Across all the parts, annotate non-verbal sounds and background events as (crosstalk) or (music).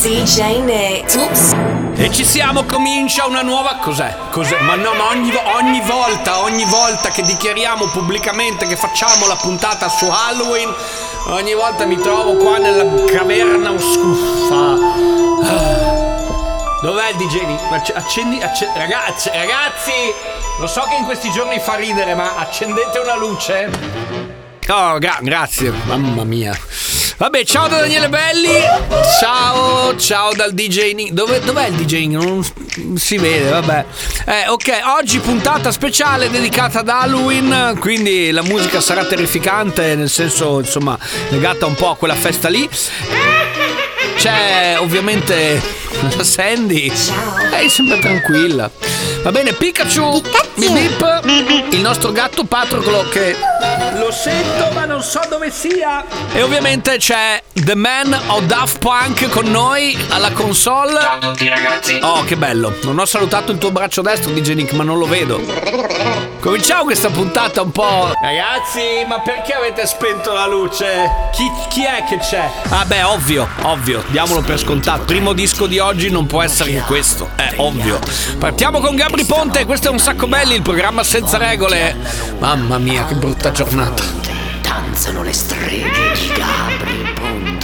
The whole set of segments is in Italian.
DJ Nick. Oops. E ci siamo, comincia una nuova. Cos'è? Cos'è? Ma no, ma ogni, ogni volta, ogni volta che dichiariamo pubblicamente che facciamo la puntata su Halloween, ogni volta mi trovo qua nella caverna oscura. Ah. Dov'è il DJ? Acc- Accendi, acce- ragazzi, ragazzi, lo so che in questi giorni fa ridere, ma accendete una luce. Oh, gra- grazie, mamma mia. Vabbè, ciao da Daniele Belli. Ciao, ciao dal DJ Nick. Dove, dov'è il DJ non si vede, vabbè. Eh, ok, oggi puntata speciale dedicata ad Halloween. Quindi la musica sarà terrificante, nel senso, insomma, legata un po' a quella festa lì. C'è ovviamente la Sandy. Ciao. Ehi, sempre tranquilla. Va bene, Pikachu. Bip bip. Il nostro gatto Patroclo che lo sento ma non so dove sia. E ovviamente c'è The Man of Daft Punk con noi alla console. Ciao a tutti ragazzi. Oh, che bello. Non ho salutato il tuo braccio destro, DJ Nick, ma non lo vedo. Cominciamo questa puntata un po'. Ragazzi, ma perché avete spento la luce? Chi, chi è che c'è? Ah, beh, ovvio, ovvio. Diamolo per scontato. Primo disco di oggi non può essere che questo. È ovvio. Partiamo con Gabri Ponte. Questo è un sacco belli, il programma senza regole. Mamma mia, che brutta giornata. Danzano le streghe di Gabri Ponte.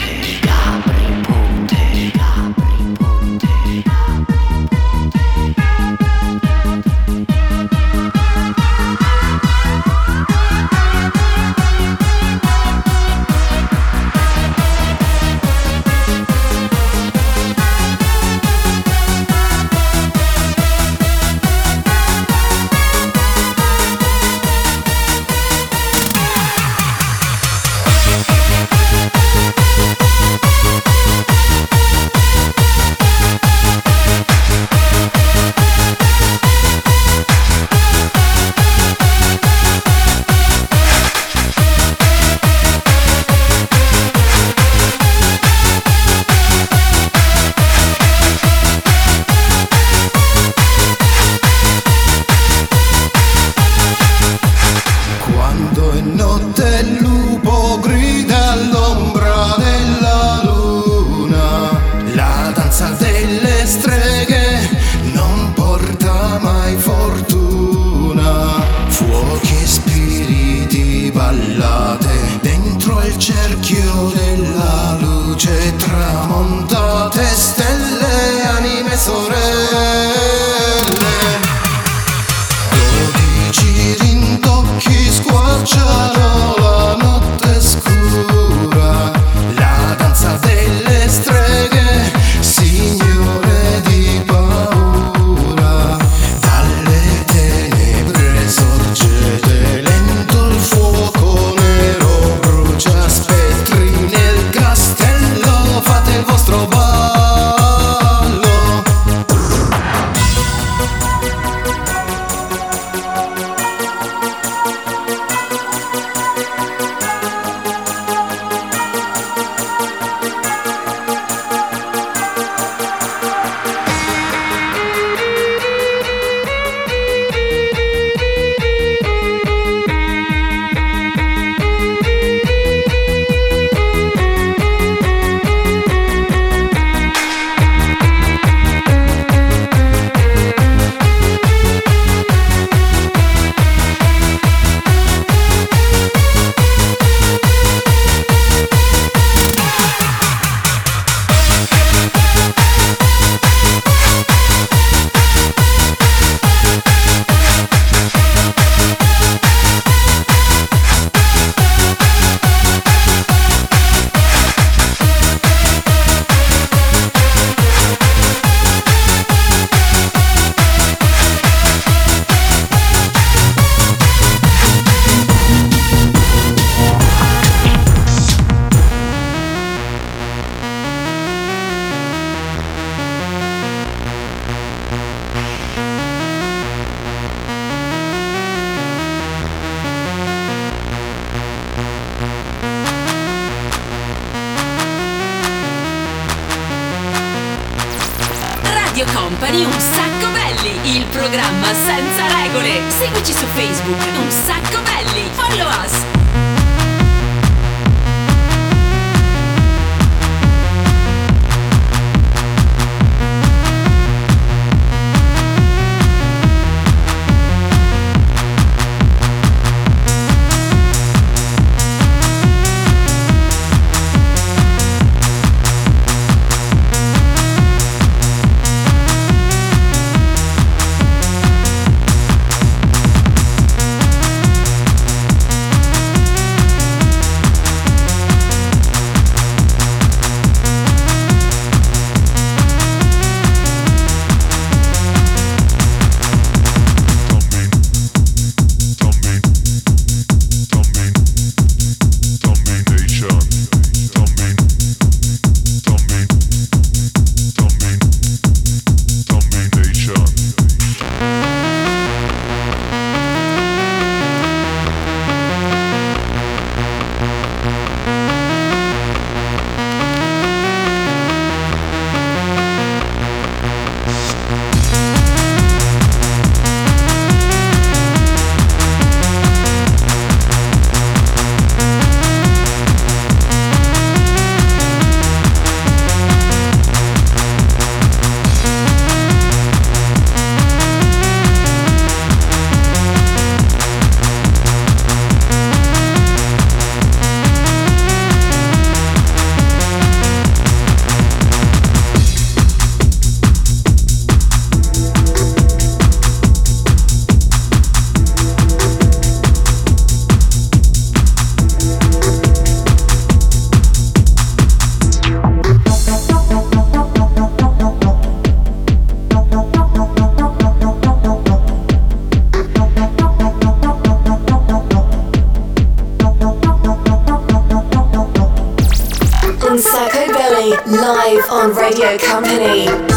Radio Company.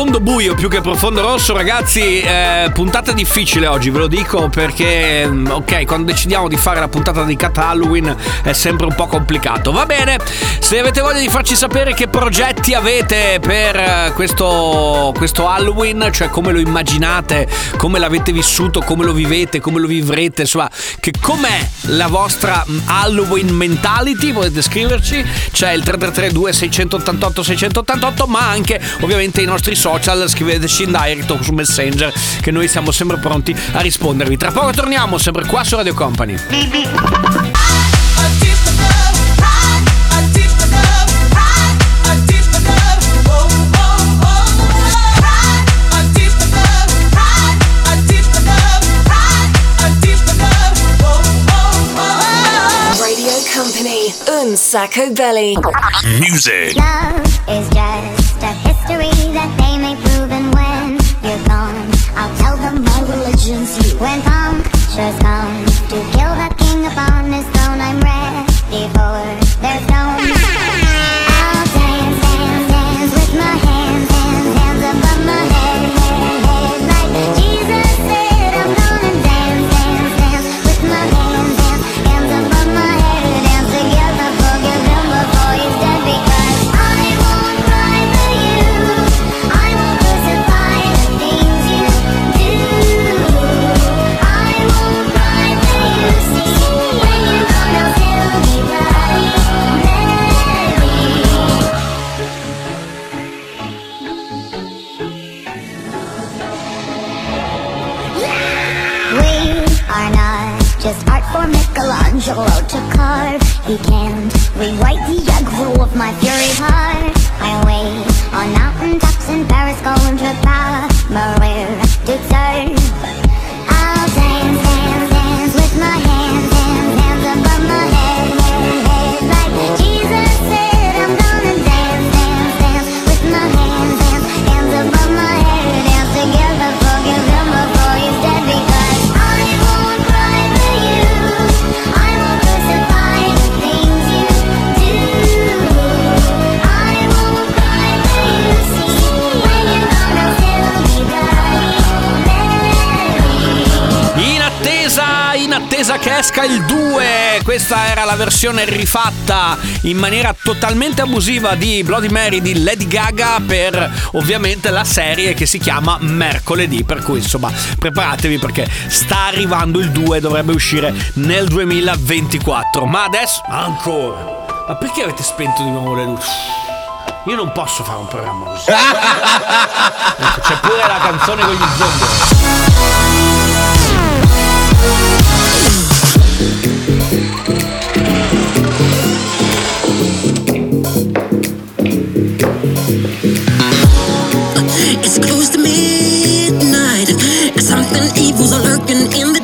Profondo buio più che profondo rosso, ragazzi. Eh, puntata difficile oggi, ve lo dico perché, mm, ok, quando decidiamo di fare la puntata dedicata a Halloween è sempre un po' complicato. Va bene, se avete voglia di farci sapere che progetti avete per eh, questo, questo Halloween, cioè come lo immaginate, come l'avete vissuto, come lo vivete, come lo vivrete, insomma, che com'è la vostra mm, Halloween mentality, potete scriverci. C'è il 3332 688 688, ma anche ovviamente i nostri social, scriveteci in direct o su Messenger, che noi siamo sempre pronti a rispondervi. Tra poco torniamo, sempre qua su Radio Company. Radio Company, Unsacco Belly. Music. Love is just When punctures come Il 2, questa era la versione rifatta in maniera totalmente abusiva di Bloody Mary di Lady Gaga per ovviamente la serie che si chiama Mercoledì, per cui insomma preparatevi perché sta arrivando il 2, dovrebbe uscire nel 2024. Ma adesso ancora. Ma perché avete spento di nuovo le luci? Io non posso fare un programma così. (laughs) Ecco, c'è pure la canzone con gli zombie. in the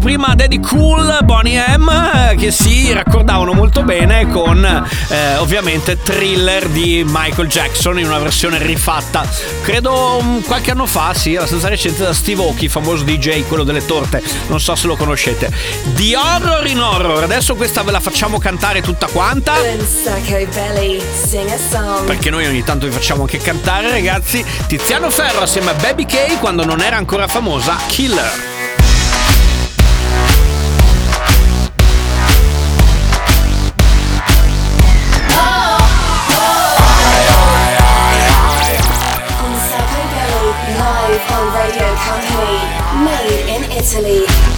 prima Daddy Cool, Bonnie M eh, che si raccordavano molto bene con eh, ovviamente Thriller di Michael Jackson in una versione rifatta credo um, qualche anno fa, sì, abbastanza recente da Steve Aoki, famoso DJ, quello delle torte, non so se lo conoscete. Di horror in horror, adesso questa ve la facciamo cantare tutta quanta. Belly. Perché noi ogni tanto vi facciamo anche cantare, ragazzi. Tiziano Ferro assieme a Baby K quando non era ancora famosa, Killer.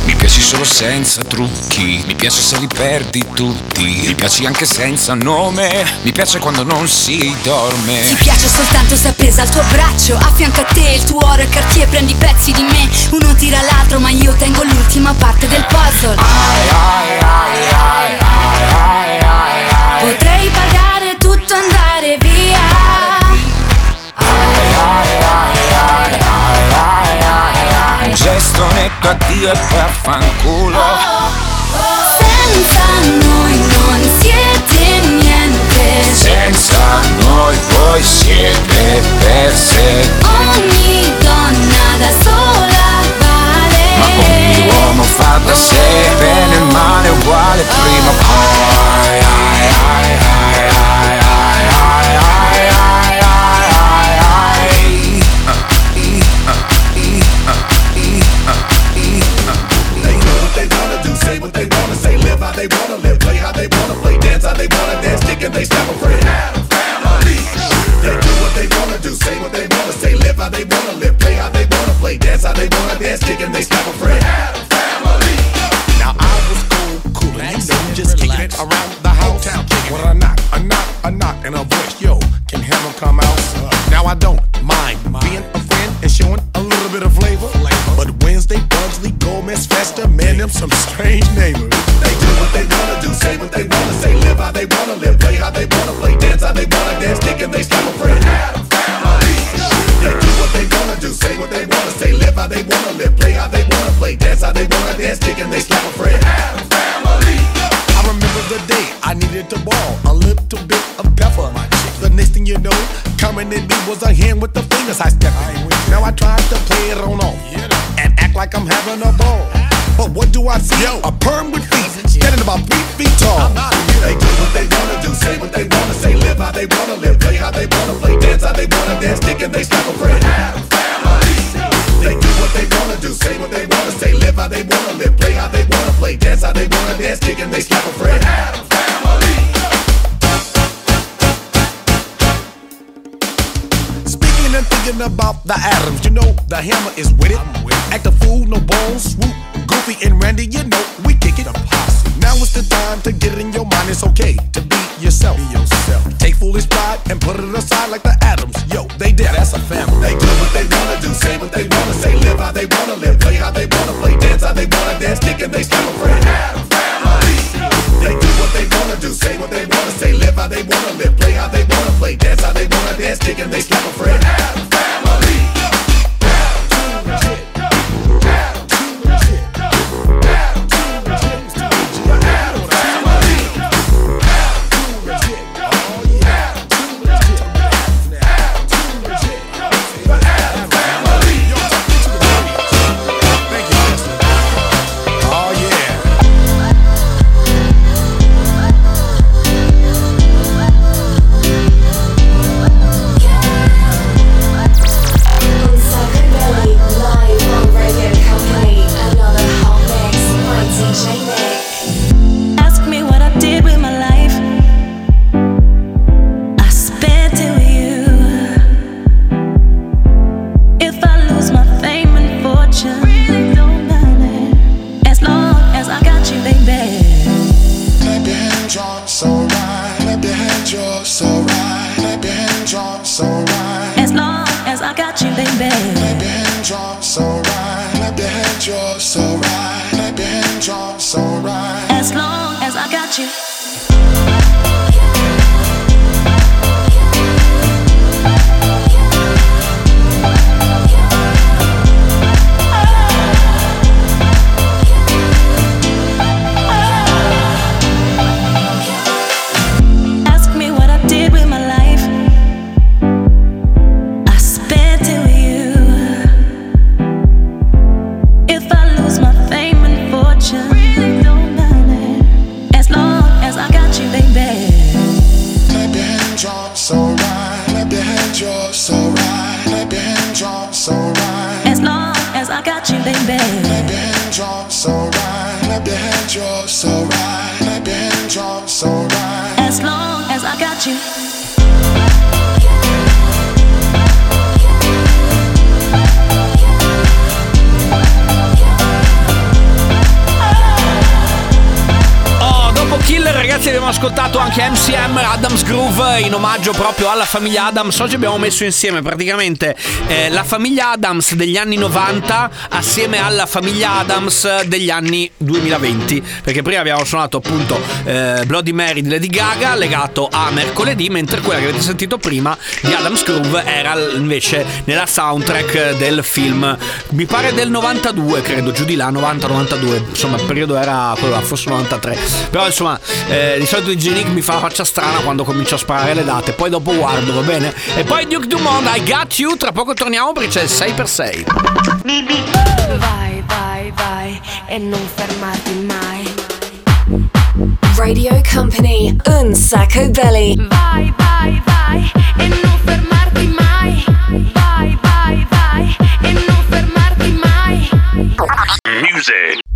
Mi piaci solo senza trucchi, mi piace se li perdi tutti, mi piaci anche senza nome, mi piace quando non si dorme. Ti piace soltanto se appesa al tuo braccio A fianco a te il tuo oro e cartier Prendi pezzi di me Uno tira l'altro ma io tengo l'ultima parte del puzzle. Potrei pagare tutto andare tocca a Dio e poi affanculo Senza noi non siete niente. Senza noi voi siete perse. Ogni donna da sola vale. Ma ogni uomo fa da sé Bene e male uguale prima poi ai ai ai ai ai ai ai and they step a friend. They do what they wanna do, say what they wanna say, live how they wanna live, play how they wanna play, dance how they wanna dance, kick and they step a friend. Family. Now I was cool, cool, and you know, just kicking it around I see? A perm with feet, standing about three feet tall. They do what they wanna do, say what they wanna say, live how they wanna live, play how they wanna play, dance how they wanna dance, kick and they stop a friend. They do what they wanna do, say what they wanna say, live how they wanna live, play how they wanna play, dance how they wanna dance, kick and they slap a friend. taking they omaggio proprio alla famiglia Adams. Oggi abbiamo messo insieme praticamente eh, la famiglia Adams degli anni 90 assieme alla famiglia Adams degli anni 2020. Perché prima abbiamo suonato appunto eh, Bloody Mary di Lady Gaga legato a mercoledì, mentre quella che avete sentito prima di Adams Groove era invece nella soundtrack del film, mi pare del 92, credo, giù di là, 90-92. Insomma, il periodo era quello forse 93. Però insomma, eh, di solito DJ Nick mi fa la faccia strana quando comincio a sparare le date. Poi dopo guardo, va bene? E poi Duke Dumont, I got you. Tra poco torniamo perché c'è il 6x6. Vai, vai, vai e non fermarti mai. Radio Company, un sacco belly. Vai, vai, vai e non fermarti mai. Vai, vai, vai e non fermarti mai. Music.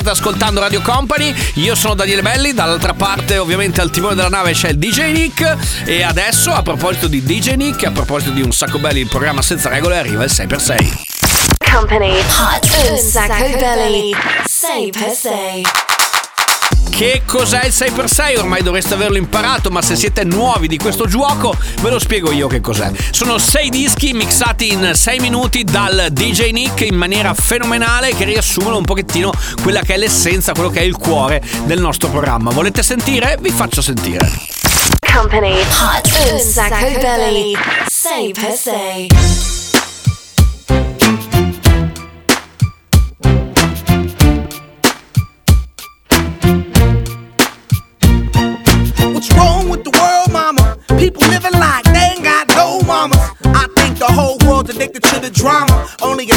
State ascoltando Radio Company, io sono Daniele Belli, dall'altra parte ovviamente al timone della nave c'è il DJ Nick. E adesso a proposito di DJ Nick, a proposito di un sacco belli, il programma senza regole arriva il 6x6. Company. Hot. Un Sacco Belly 6 per 6 Che cos'è il 6x6? Ormai dovreste averlo imparato, ma se siete nuovi di questo gioco, ve lo spiego io che cos'è. Sono 6 dischi mixati in 6 minuti dal DJ Nick in maniera fenomenale che riassumono un pochettino quella che è l'essenza, quello che è il cuore del nostro programma. Volete sentire? Vi faccio sentire. Company Hot Un Sacco Belly 6 People living like they ain't got no mamas. I think the whole world's addicted to the drama,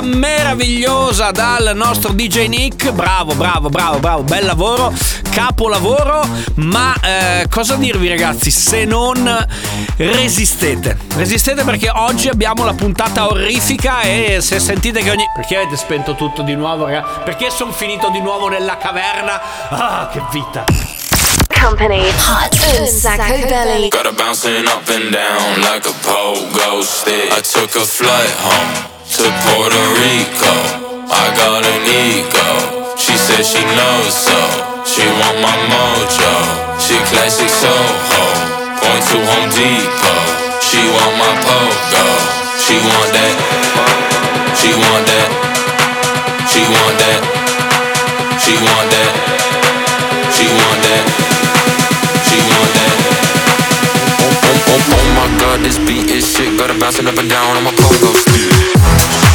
Meravigliosa dal nostro DJ Nick. Bravo, bravo, bravo, bravo, bel lavoro, capolavoro. Ma eh, cosa dirvi ragazzi se non resistete? Resistete perché oggi abbiamo la puntata orrifica e se sentite che ogni... Perché avete spento tutto di nuovo ragazzi? Perché sono finito di nuovo nella caverna? Ah, che vita! Company Hot Un Sacco Belly. Got her bouncing up and down like a pogo stick. I took a flight home to Puerto Rico. I got an ego. She said she knows so. She want my mojo. She classic Soho. Point to Home Depot. She want my pogo. She want that. She want that. She want that. She want that. She want that. She my god, this beat is shit. Got her bouncing up and down on my pogo stick.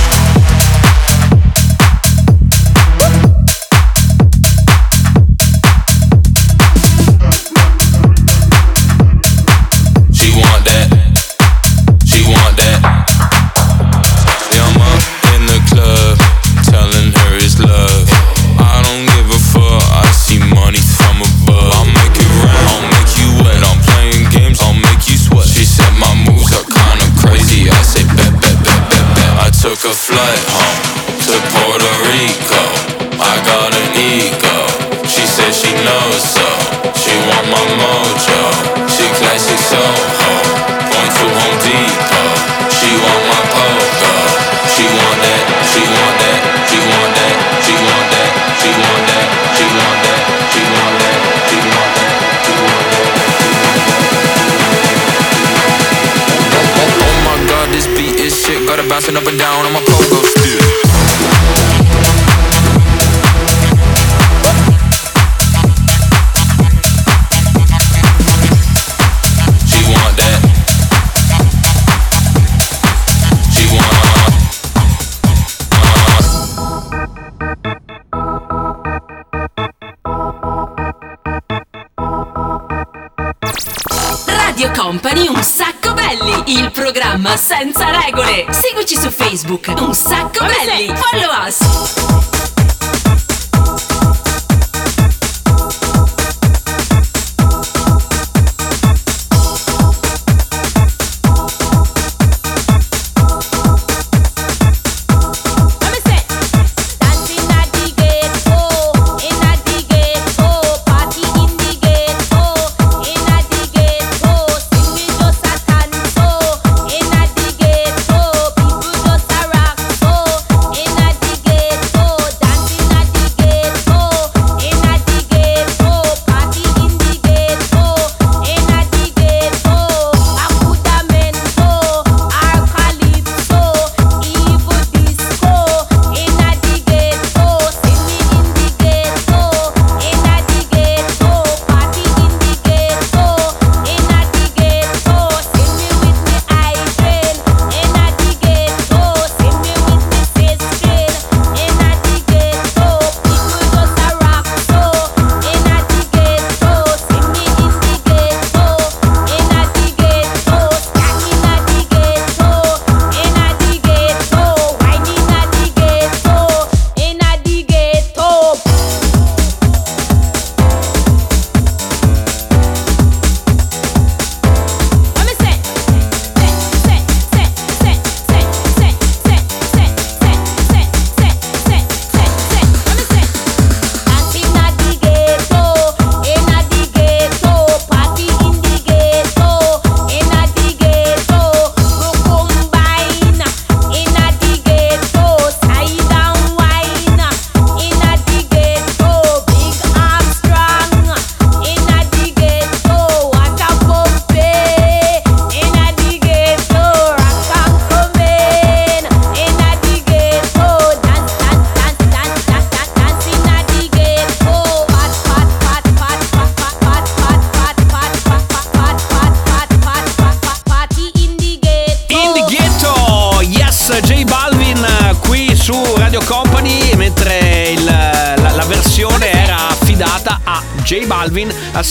Programma senza regole. Seguici su Facebook, Un Sacco Belli. Follow us.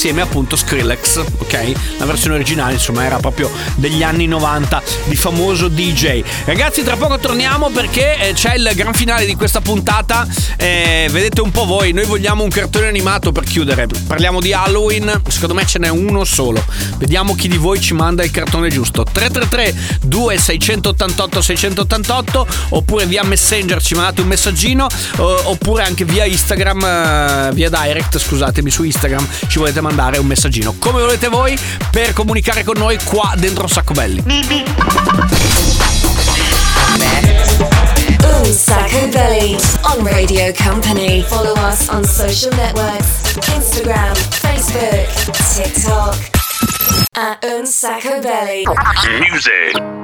Balvin assieme appunto Skrillex, ok? La versione originale insomma era proprio degli anni 90 di famoso DJ. Ragazzi tra poco torniamo perché eh, c'è il gran finale di questa puntata, eh, vedete un po' voi, noi vogliamo un cartone animato per chiudere, parliamo di Halloween, secondo me ce n'è uno solo, vediamo chi di voi ci manda il cartone giusto, 333 2688 688 oppure via Messenger ci mandate un messaggino oppure anche via Instagram, eh, via direct scusatemi su Instagram ci volete mandare un messaggino, come volete voi per comunicare con noi qua dentro Sacco Belli. Un Sacco Belly on Radio Company. Follow us on social networks Instagram, Facebook, TikTok. At Un Sacco Belly. Music.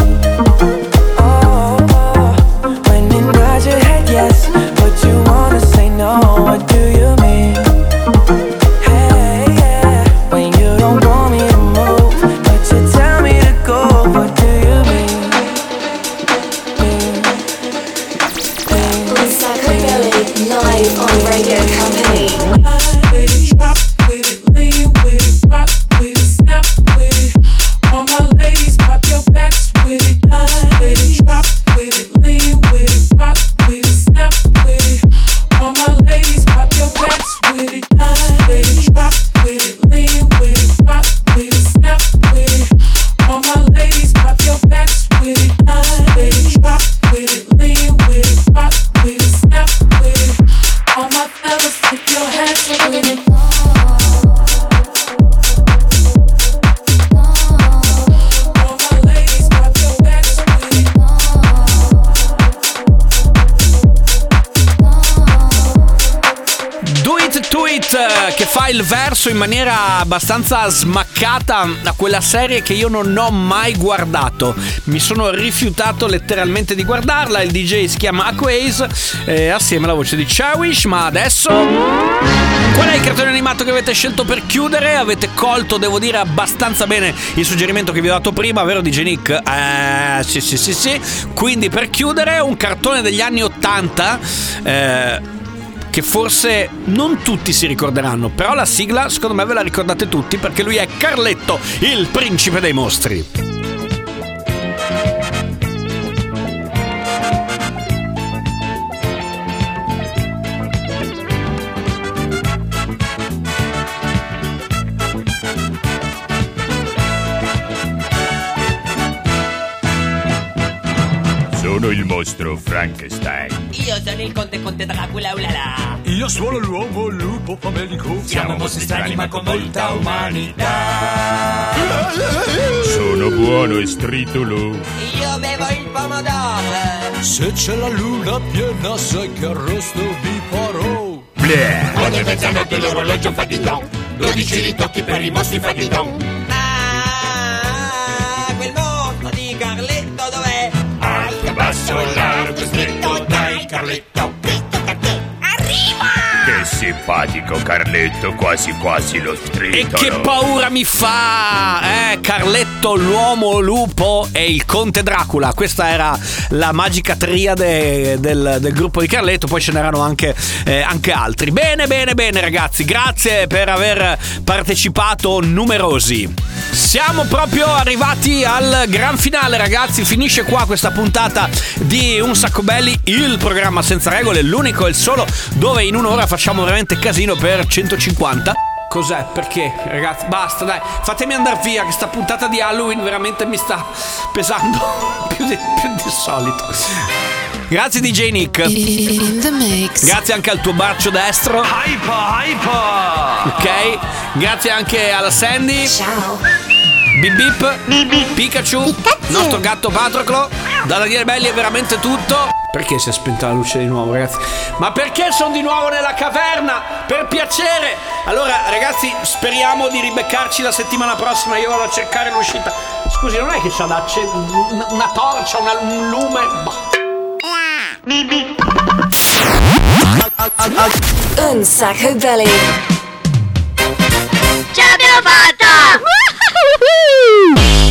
It eh, che fa il verso in maniera abbastanza smaccata a quella serie che io non ho mai guardato. Mi sono rifiutato letteralmente di guardarla. Il DJ si chiama Aquaze eh, assieme alla voce di Chawish. Ma adesso qual è il cartone animato che avete scelto per chiudere? Avete colto, devo dire, abbastanza bene il suggerimento che vi ho dato prima, vero DJ Nick? Eh, sì, sì, sì, sì. Quindi per chiudere, un cartone degli anni 80. Eh, che forse non tutti si ricorderanno, però la sigla secondo me ve la ricordate tutti perché lui è Carletto, il principe dei mostri. Mostro Frankenstein. Io sono il conte conte Dracula ulala. Io sono l'uomo lupo famelico. Siamo mostri strani ma con molta umanità. Sono buono e stritolo. Io bevo il pomodoro. Se c'è la luna piena sai che arrosto vi farò Bleh. Quando è mezzanotte l'orologio fa di don. 12 ritocchi per i mostri fa di don. Stretto, dai Carletto. Arriva! Che simpatico Carletto, quasi quasi lo E stritolo. che paura mi fa! Eh, Carletto, l'uomo lupo e il conte Dracula. Questa era la magica triade del, del gruppo di Carletto. Poi ce n'erano anche, eh, anche altri. Bene, bene, bene, ragazzi. Grazie per aver partecipato numerosi. Siamo proprio arrivati al gran finale, ragazzi. Finisce qua questa puntata di Un Sacco Belli, il programma senza regole, l'unico e il solo dove in un'ora facciamo veramente casino per 150. Cos'è? Perché? Ragazzi, basta, dai, fatemi andare via, che sta puntata di Halloween veramente mi sta pesando (laughs) più, di, più del solito. Grazie DJ Nick. Grazie anche al tuo braccio destro. Hypa, hypa. Ok. Grazie anche alla Sandy. Ciao. Bip bip. Pikachu. Nostro gatto Patroclo. Da Daniele Belli è veramente tutto. Perché si è spenta la luce di nuovo, ragazzi? Ma perché sono di nuovo nella caverna? Per piacere! Allora, ragazzi, speriamo di ribeccarci la settimana prossima. Io vado a cercare l'uscita. Scusi, non è che c'ha da acce- una, una torcia, una- un lume. Boh. Un sacco belli. Ce l'abbiamo fatta! (laughs)